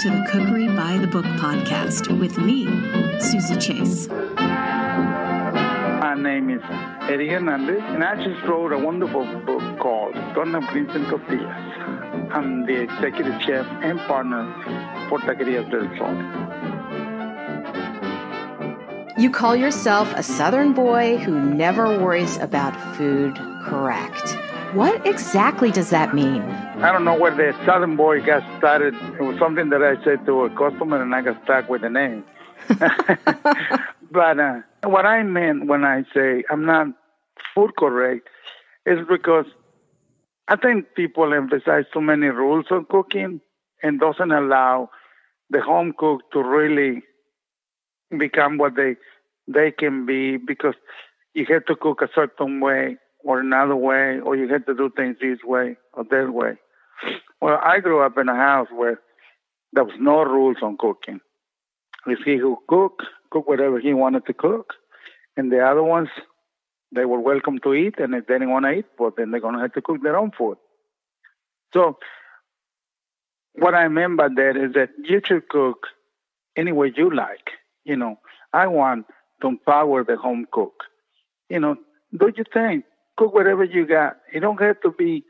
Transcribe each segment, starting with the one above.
to the Cookery by the Book podcast with me, Suzy Chase. My name is Eddie Hernandez, and I just wrote a wonderful book called Turnip Greens and Tortillas. I'm the executive chef and partner for Taquerias del Sol. You call yourself a Southern boy who never worries about food correct. What exactly does that mean? I don't know where the Southern boy got started. It was something that I said to a customer, and I got stuck with the name. but uh, what I meant when I say I'm not food correct is because I think people emphasize too many rules on cooking and doesn't allow the home cook to really become what they they can be because you have to cook a certain way or another way, or you have to do things this way or that way. Well, I grew up in a house where there was no rules on cooking. It's he who cook, cook whatever he wanted to cook, and the other ones they were welcome to eat, and if they didn't want to eat, well, then they're gonna have to cook their own food. So, what I mean by that is that you should cook any way you like. You know, I want to empower the home cook. You know, do your thing. Cook whatever you got. You don't have to be.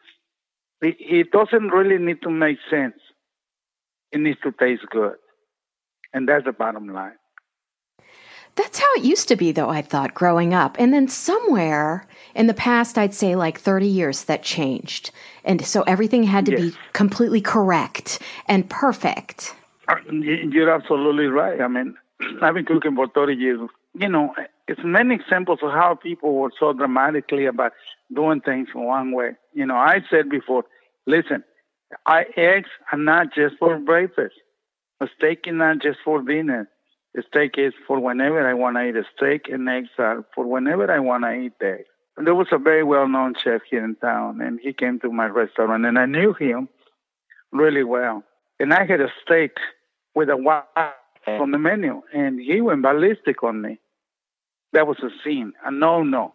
It, it doesn't really need to make sense. It needs to taste good, and that's the bottom line. That's how it used to be, though, I thought, growing up. And then somewhere in the past, I'd say like 30 years, that changed. And so everything had to yes. be completely correct and perfect. Uh, you're absolutely right. I mean, I've been cooking for 30 years. You know, it's many examples of how people were so dramatically about doing things one way. You know, I said before, listen, I eggs are not just for breakfast. A steak is not just for dinner. A steak is for whenever I want to eat a steak, and eggs are for whenever I want to eat eggs. And there was a very well-known chef here in town, and he came to my restaurant, and I knew him really well. And I had a steak with a white on the menu, and he went ballistic on me. That was a scene, a no-no.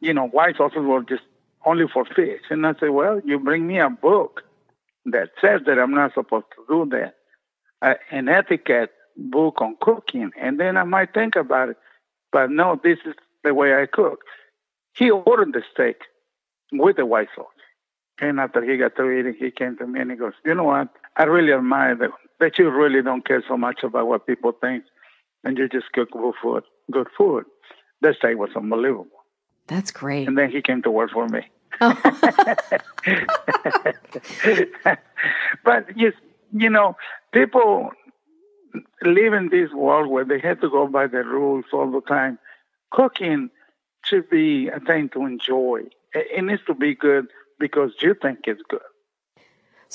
You know, white sauces were just only for fish. And I said, well, you bring me a book that says that I'm not supposed to do that, uh, an etiquette book on cooking, and then I might think about it. But no, this is the way I cook. He ordered the steak with the white sauce. And after he got through eating, he came to me and he goes, You know what? I really admire that, that you really don't care so much about what people think and you just cook good food. Good food. That steak was unbelievable. That's great. And then he came to work for me. Oh. but you, you know, people live in this world where they have to go by the rules all the time. Cooking should be a thing to enjoy. It needs to be good because you think it's good.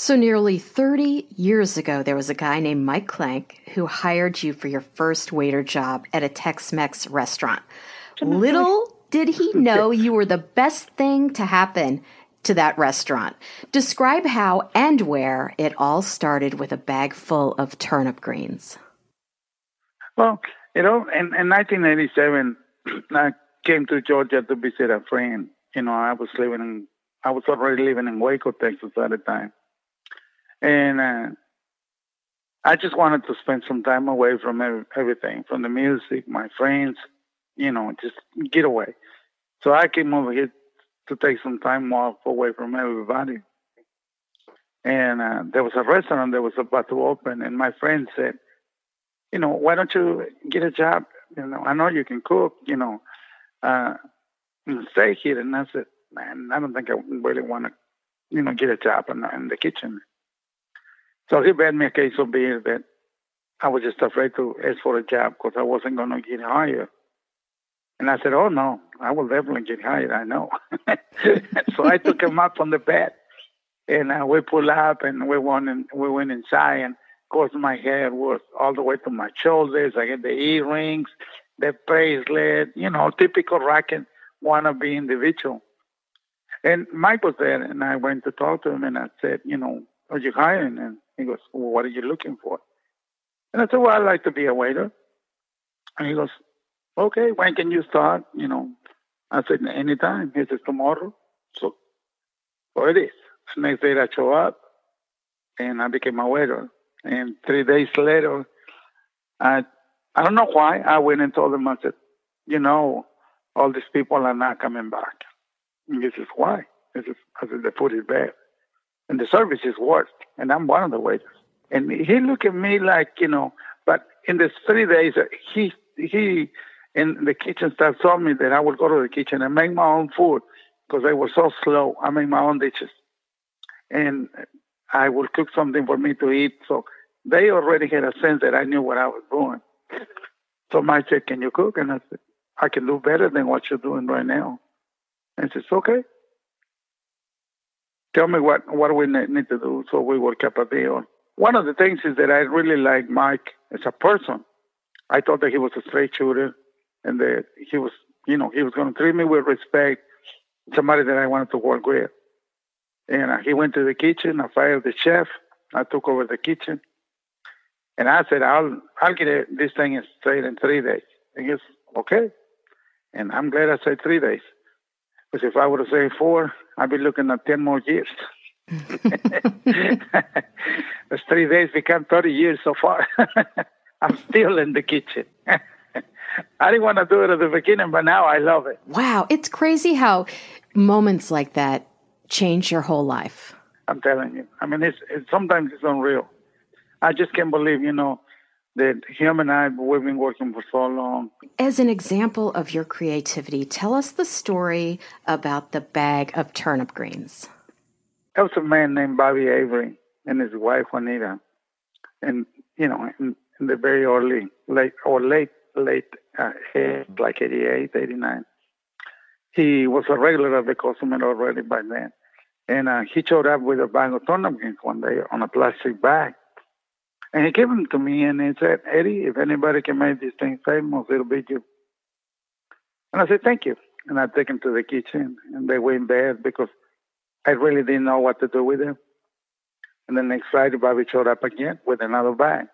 So, nearly 30 years ago, there was a guy named Mike Klank who hired you for your first waiter job at a Tex Mex restaurant. Little did he know you were the best thing to happen to that restaurant. Describe how and where it all started with a bag full of turnip greens. Well, you know, in, in 1987, I came to Georgia to visit a friend. You know, I was living in, I was already living in Waco, Texas at the time. And uh, I just wanted to spend some time away from everything, from the music, my friends, you know, just get away. So I came over here to take some time off away from everybody. And uh, there was a restaurant that was about to open, and my friend said, "You know, why don't you get a job? You know, I know you can cook. You know, uh, stay here." And I said, "Man, I don't think I really want to, you know, get a job in, in the kitchen." So he made me a case of beer that I was just afraid to ask for a job because I wasn't going to get hired. And I said, "Oh no, I will definitely get hired. I know." so I took him up on the bed, and uh, we pulled up, and we went in, we went inside, and of course my hair was all the way to my shoulders. I had the earrings, the bracelet, you know, typical racket wannabe individual. And Mike was there, and I went to talk to him, and I said, "You know, are you hiring?" And he goes, well, "What are you looking for?" And I said, "Well, I'd like to be a waiter." And he goes, okay, when can you start? You know, I said, anytime. He said, tomorrow. So, so it is. The next day I show up and I became a waiter. And three days later, I I don't know why I went and told them I said, you know, all these people are not coming back. And this is why. This is because the food is bad, and the service is worse. And I'm one of the waiters. And he looked at me like you know. But in the three days, uh, he he in the kitchen staff told me that I would go to the kitchen and make my own food because they were so slow. I make my own dishes, and I would cook something for me to eat. So they already had a sense that I knew what I was doing. So Mike said, "Can you cook?" And I said, "I can do better than what you're doing right now." And he says, "Okay." Tell me what what we need to do. So we work up a deal. One of the things is that I really like Mike as a person. I thought that he was a straight shooter and that he was, you know, he was going to treat me with respect, somebody that I wanted to work with. And uh, he went to the kitchen. I fired the chef. I took over the kitchen, and I said, "I'll I'll get it, this thing straight in three days." And he said, "Okay." And I'm glad I said three days, because if I would have said four, I'd be looking at ten more years. Those three days become thirty years so far. I'm still in the kitchen. I didn't want to do it at the beginning, but now I love it. Wow, it's crazy how moments like that change your whole life. I'm telling you. I mean, it's, it's sometimes it's unreal. I just can't believe, you know, that him and I we've been working for so long. As an example of your creativity, tell us the story about the bag of turnip greens. There was a man named Bobby Avery and his wife Juanita, and you know, in, in the very early, late or late late, uh, like 88, 89. He was a regular at the Cozumel already by then. And uh, he showed up with a bag of turnip greens one day on a plastic bag. And he gave them to me and he said, Eddie, if anybody can make this thing famous, it'll be you. And I said, thank you. And I took him to the kitchen and they were in bed because I really didn't know what to do with them. And the next Friday, Bobby showed up again with another bag.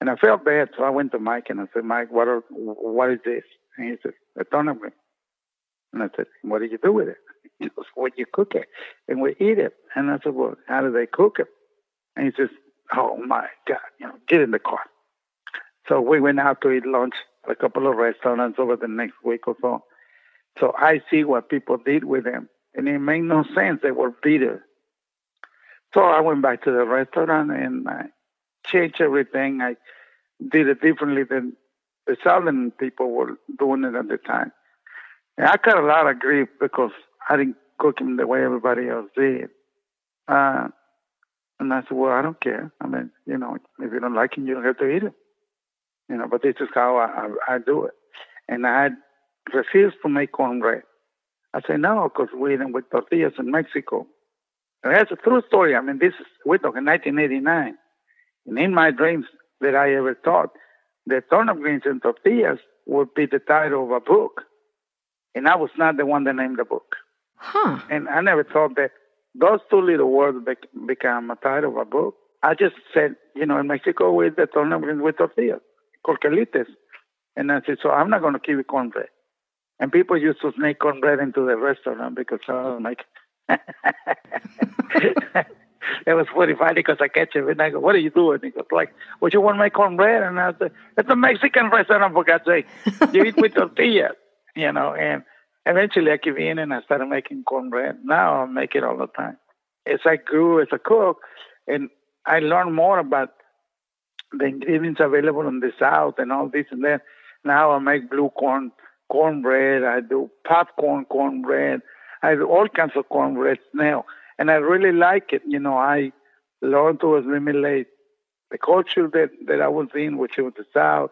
And I felt bad, so I went to Mike and I said, Mike, what are, what is this? And he said, a tournament. And I said, what do you do with it? He goes, well, you cook it and we eat it. And I said, well, how do they cook it? And he says, oh my God, you know, get in the car. So we went out to eat lunch at a couple of restaurants over the next week or so. So I see what people did with them, and it made no sense. They were bitter. So I went back to the restaurant and I changed everything. I did it differently than the southern people were doing it at the time. And I got a lot of grief because I didn't cook him the way everybody else did. Uh, and I said, well, I don't care. I mean, you know, if you don't like it, you don't have to eat it. You know, but this is how I, I, I do it. And I refused to make cornbread. I said, no, because we eat them with tortillas in Mexico. And that's a true story. I mean, this is, we're talking 1989. And in my dreams that I ever thought that turnip greens and tortillas would be the title of a book. And I was not the one that named the book. Huh. And I never thought that those two little words bec- become a title of a book. I just said, you know, in Mexico with the greens with tortillas, corquelites. And I said, so I'm not going to keep it cornbread. And people used to sneak cornbread into the restaurant because I was like, it was funny funny because I catch him and I go, "What are you doing?" He goes, "Like, what you want my cornbread?" And I said, "It's a Mexican restaurant for God's sake. You eat with tortillas, you know." And eventually, I gave in and I started making cornbread. Now I make it all the time. As I grew as a cook, and I learned more about the ingredients available in the South and all this and that. Now I make blue corn cornbread. I do popcorn cornbread. I do all kinds of cornbreads now and I really like it. You know, I learned to assimilate the culture that, that I was in, which was the South,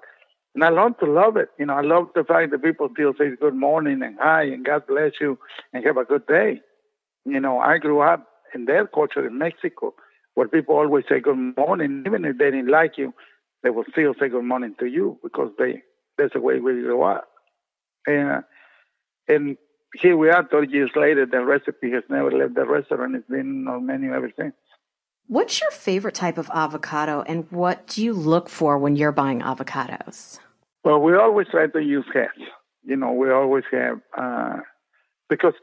and I love to love it. You know, I love the fact that people still say good morning and hi and God bless you and have a good day. You know, I grew up in their culture in Mexico where people always say good morning, even if they didn't like you, they will still say good morning to you because they that's the way we grew up. And uh, and here we are 30 years later. The recipe has never left the restaurant. It's been on menu ever since. What's your favorite type of avocado, and what do you look for when you're buying avocados? Well, we always try to use Hass. You know, we always have, uh, because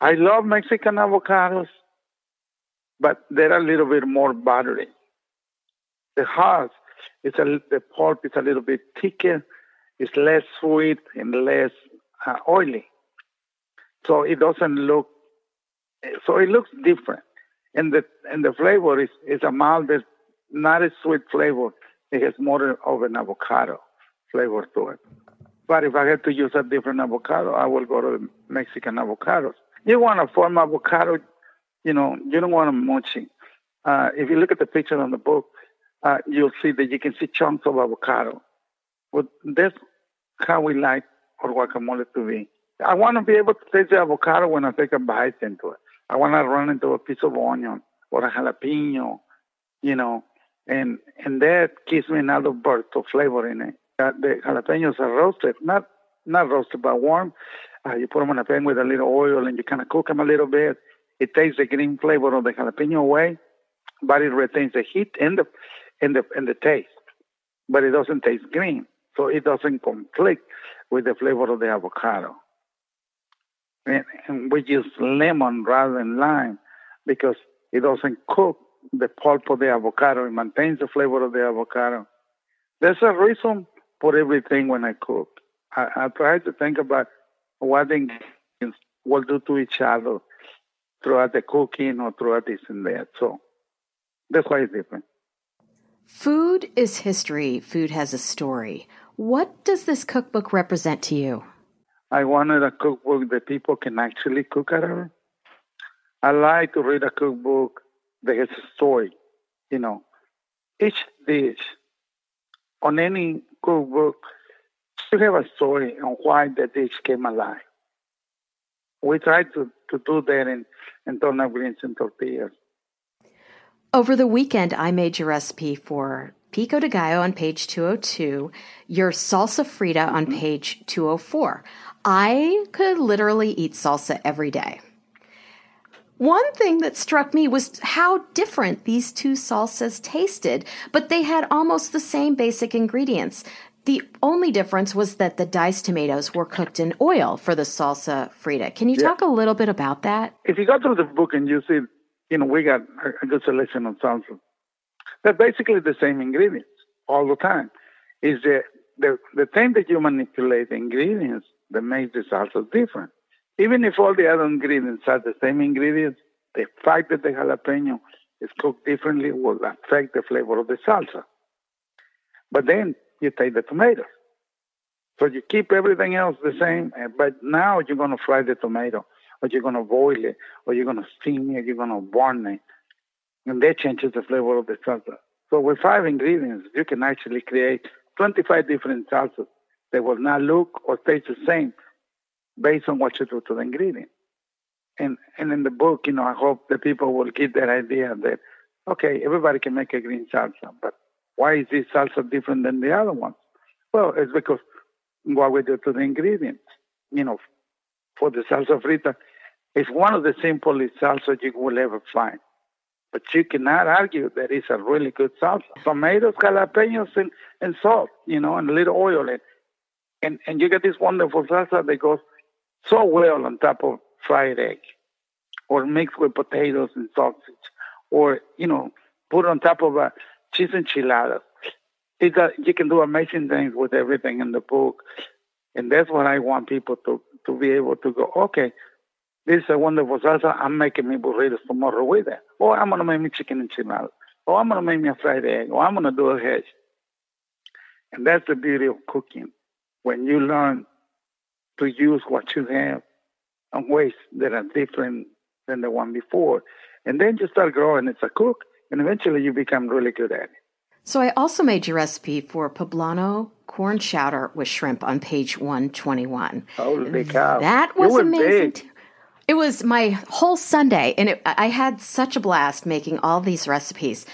I love Mexican avocados, but they're a little bit more buttery. The Hass is a, the pulp is a little bit thicker, it's less sweet and less uh, oily. So it doesn't look, so it looks different. And the, and the flavor is, is a mild, not a sweet flavor. It has more of an avocado flavor to it. But if I had to use a different avocado, I will go to the Mexican avocados. You want a form avocado, you know, you don't want them munching. Uh, if you look at the picture on the book, uh, you'll see that you can see chunks of avocado. But that's how we like our guacamole to be. I want to be able to taste the avocado when I take a bite into it. I want to run into a piece of onion or a jalapeno, you know, and and that gives me another burst of flavor in it. The jalapenos are roasted, not not roasted but warm. Uh, you put them on a pan with a little oil and you kind of cook them a little bit. It takes the green flavor of the jalapeno away, but it retains the heat and the and the and the taste. But it doesn't taste green, so it doesn't conflict with the flavor of the avocado. And, and we use lemon rather than lime because it doesn't cook the pulp of the avocado. It maintains the flavor of the avocado. There's a reason for everything when I cook. I, I try to think about what ingredients will do to each other throughout the cooking or throughout this and that. So that's why it's different. Food is history. Food has a story. What does this cookbook represent to you? I wanted a cookbook that people can actually cook out of. I like to read a cookbook that has a story. You know, each dish on any cookbook should have a story on why the dish came alive. We tried to, to do that in, in turnip greens and tortillas. Over the weekend, I made your recipe for pico de gallo on page 202, your salsa frita on mm-hmm. page 204. I could literally eat salsa every day. One thing that struck me was how different these two salsas tasted, but they had almost the same basic ingredients. The only difference was that the diced tomatoes were cooked in oil for the salsa frita. Can you yeah. talk a little bit about that? If you go through the book and you see, you know, we got a good selection of salsa. They're basically the same ingredients all the time. Is the the the thing that you manipulate the ingredients that makes the salsa different. Even if all the other ingredients are the same ingredients, the fact that the jalapeno is cooked differently will affect the flavor of the salsa. But then you take the tomatoes. So you keep everything else the same, eh, but now you're going to fry the tomato, or you're going to boil it, or you're going to steam it, or you're going to burn it. And that changes the flavor of the salsa. So with five ingredients, you can actually create 25 different salsas that will not look or taste the same based on what you do to the ingredient. And and in the book, you know, I hope the people will get that idea that okay, everybody can make a green salsa, but why is this salsa different than the other ones? Well, it's because what we do to the ingredients. You know, for the salsa frita, it's one of the simplest salsas you will ever find. But you cannot argue that it's a really good salsa. Tomatoes, jalapenos, and, and salt, you know, and a little oil. And, and, and you get this wonderful salsa that goes so well on top of fried egg or mixed with potatoes and sausage or, you know, put on top of a cheese enchilada. It, uh, you can do amazing things with everything in the book. And that's what I want people to, to be able to go, okay, this is a wonderful salsa. I'm making me burritos tomorrow with it. Or I'm going to make me chicken enchilada. Or I'm going to make me a fried egg. Or I'm going to do a hash. And that's the beauty of cooking. When you learn to use what you have in ways that are different than the one before. And then you start growing as a cook, and eventually you become really good at it. So I also made your recipe for poblano corn chowder with shrimp on page 121. Holy cow. That was amazing. It was my whole Sunday, and it, I had such a blast making all these recipes,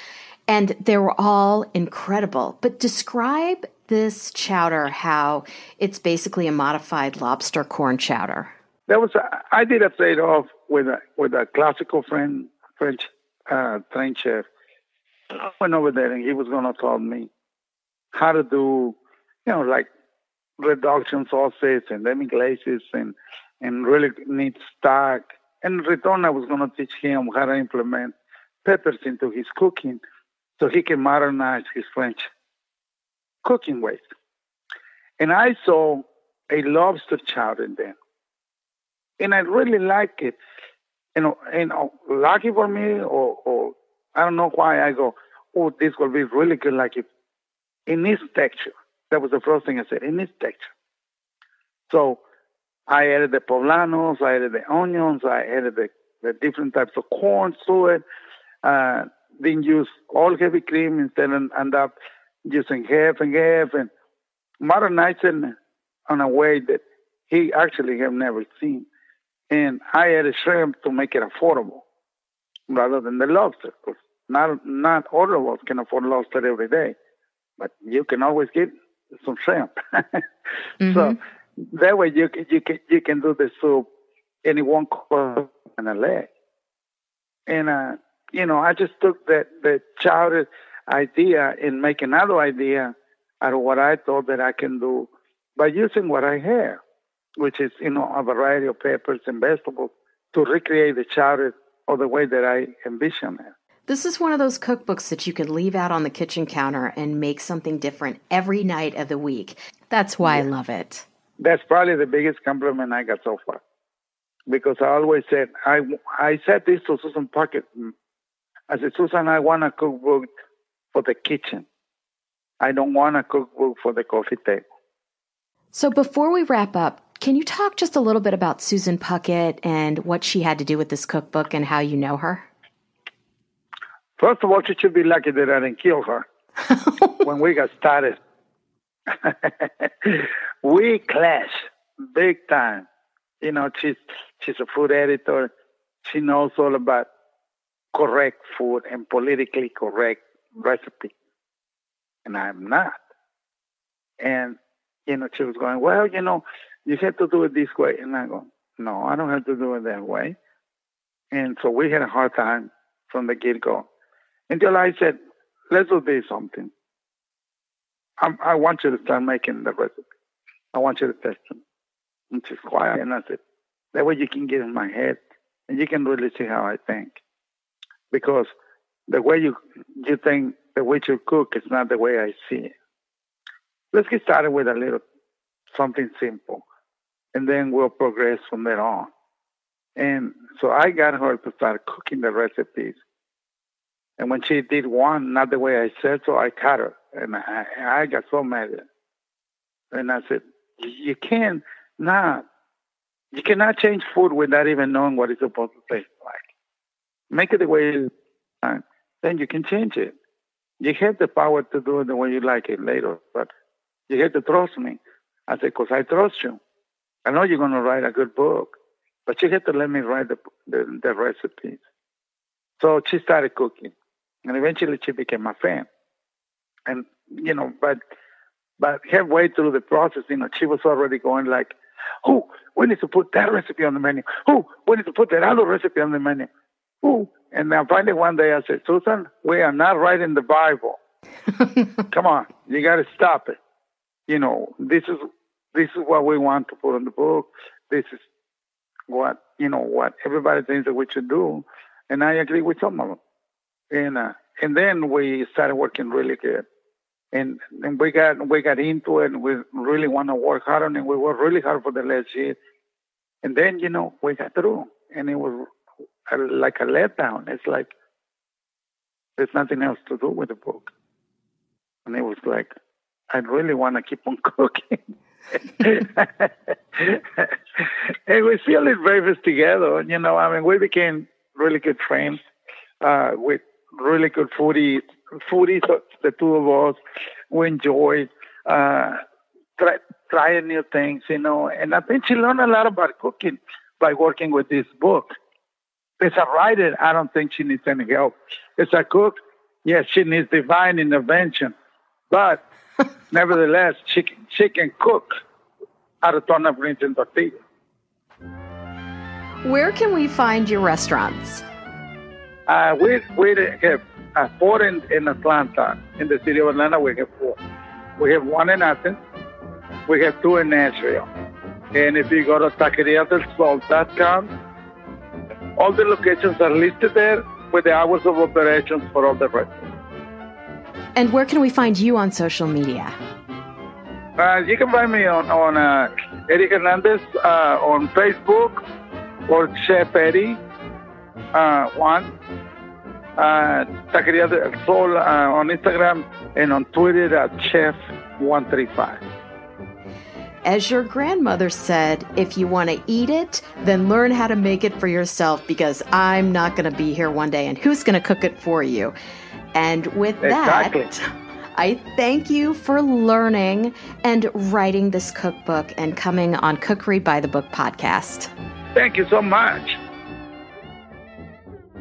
and they were all incredible. But describe this chowder how it's basically a modified lobster corn chowder. That was I did a trade off with a with a classical friend French uh, trained chef. I went over there and he was going to tell me how to do, you know, like reduction sauces and demi glazes and and really neat stock. And in return, I was going to teach him how to implement peppers into his cooking so he can modernize his French cooking ways. And I saw a lobster chowder then. And I really like it. You know, and uh, lucky for me, or, or I don't know why I go, oh, this will be really good like it in this texture. That was the first thing I said, in this texture. So I added the poblanos, I added the onions, I added the, the different types of corn to it. Uh, then use all heavy cream instead and end up using half and half and modernizing on a way that he actually have never seen. And I added shrimp to make it affordable rather than the lobster. Because not not all of us can afford lobster every day, but you can always get some shrimp. mm-hmm. So that way you can you can you can do the soup in one cup and a leg. And uh, you know, I just took that the childhood idea and make another idea out of what I thought that I can do by using what I have, which is you know a variety of peppers and vegetables to recreate the chowder or the way that I envision it. This is one of those cookbooks that you can leave out on the kitchen counter and make something different every night of the week. That's why yeah. I love it. That's probably the biggest compliment I got so far. Because I always said, I, I said this to Susan Puckett. I said, Susan, I want a cookbook for the kitchen. I don't want a cookbook for the coffee table. So before we wrap up, can you talk just a little bit about Susan Puckett and what she had to do with this cookbook and how you know her? First of all, she should be lucky that I didn't kill her when we got started. we clash big time. You know, she's she's a food editor. She knows all about correct food and politically correct recipe, and I'm not. And you know, she was going, well, you know, you have to do it this way, and I go, no, I don't have to do it that way. And so we had a hard time from the get go until I said, let's do something. I, I want you to start making the recipe. I want you to test them. And she's quiet, and I said, that way you can get in my head and you can really see how I think. Because the way you you think the way you cook is not the way I see it. Let's get started with a little something simple, and then we'll progress from there on. And so I got her to start cooking the recipes and when she did one, not the way I said so, I cut her. And I, I got so mad. And I said, you can't not, you cannot change food without even knowing what it's supposed to taste like. Make it the way it is, then you can change it. You have the power to do it the way you like it later, but you have to trust me. I said, because I trust you. I know you're going to write a good book, but you have to let me write the, the, the recipes. So she started cooking and eventually she became my friend. And you know, but but halfway through the process, you know, she was already going like, "Oh, we need to put that recipe on the menu. Oh, we need to put that other recipe on the menu. Oh." And then finally one day I said, "Susan, we are not writing the Bible. Come on, you got to stop it. You know, this is this is what we want to put in the book. This is what you know what everybody thinks that we should do." And I agree with some of them and uh, and then we started working really good, and and we got we got into it. and We really want to work hard on it. We worked really hard for the last year, and then you know we got through, and it was a, like a letdown. It's like there's nothing else to do with the book, and it was like I really want to keep on cooking. and we still did breakfast together. You know, I mean, we became really good friends. Uh, with really good foodies. Foodies, the two of us, we enjoy uh, try, trying new things, you know. And I think she learned a lot about cooking by working with this book. As a writer, I don't think she needs any help. As a cook, yes, she needs divine intervention. But nevertheless, she, she can cook out of turnip greens and tortillas. Where can we find your restaurants? Uh, we, we have uh, four in, in Atlanta. In the city of Atlanta, we have four. We have one in Athens. We have two in Nashville. And if you go to taqueriadelsol.com, all the locations are listed there with the hours of operations for all the restaurants. And where can we find you on social media? Uh, you can find me on on uh, Eddie Hernandez uh, on Facebook or Chef Eddie uh, one. Uh, Taqueria del Sol uh, on Instagram and on Twitter at Chef one thirty five. As your grandmother said, if you want to eat it, then learn how to make it for yourself because I'm not going to be here one day and who's going to cook it for you? And with Exactly. that, I thank you for learning and writing this cookbook and coming on Cookery by the Book podcast. Thank you so much.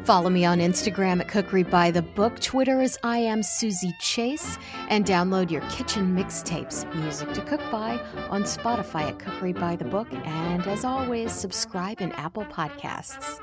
Follow me on Instagram at Cookery by the Book. Twitter as I am Suzy Chase. And download your kitchen mixtapes, music to cook by, on Spotify at Cookery by the Book. And as always, subscribe in Apple Podcasts.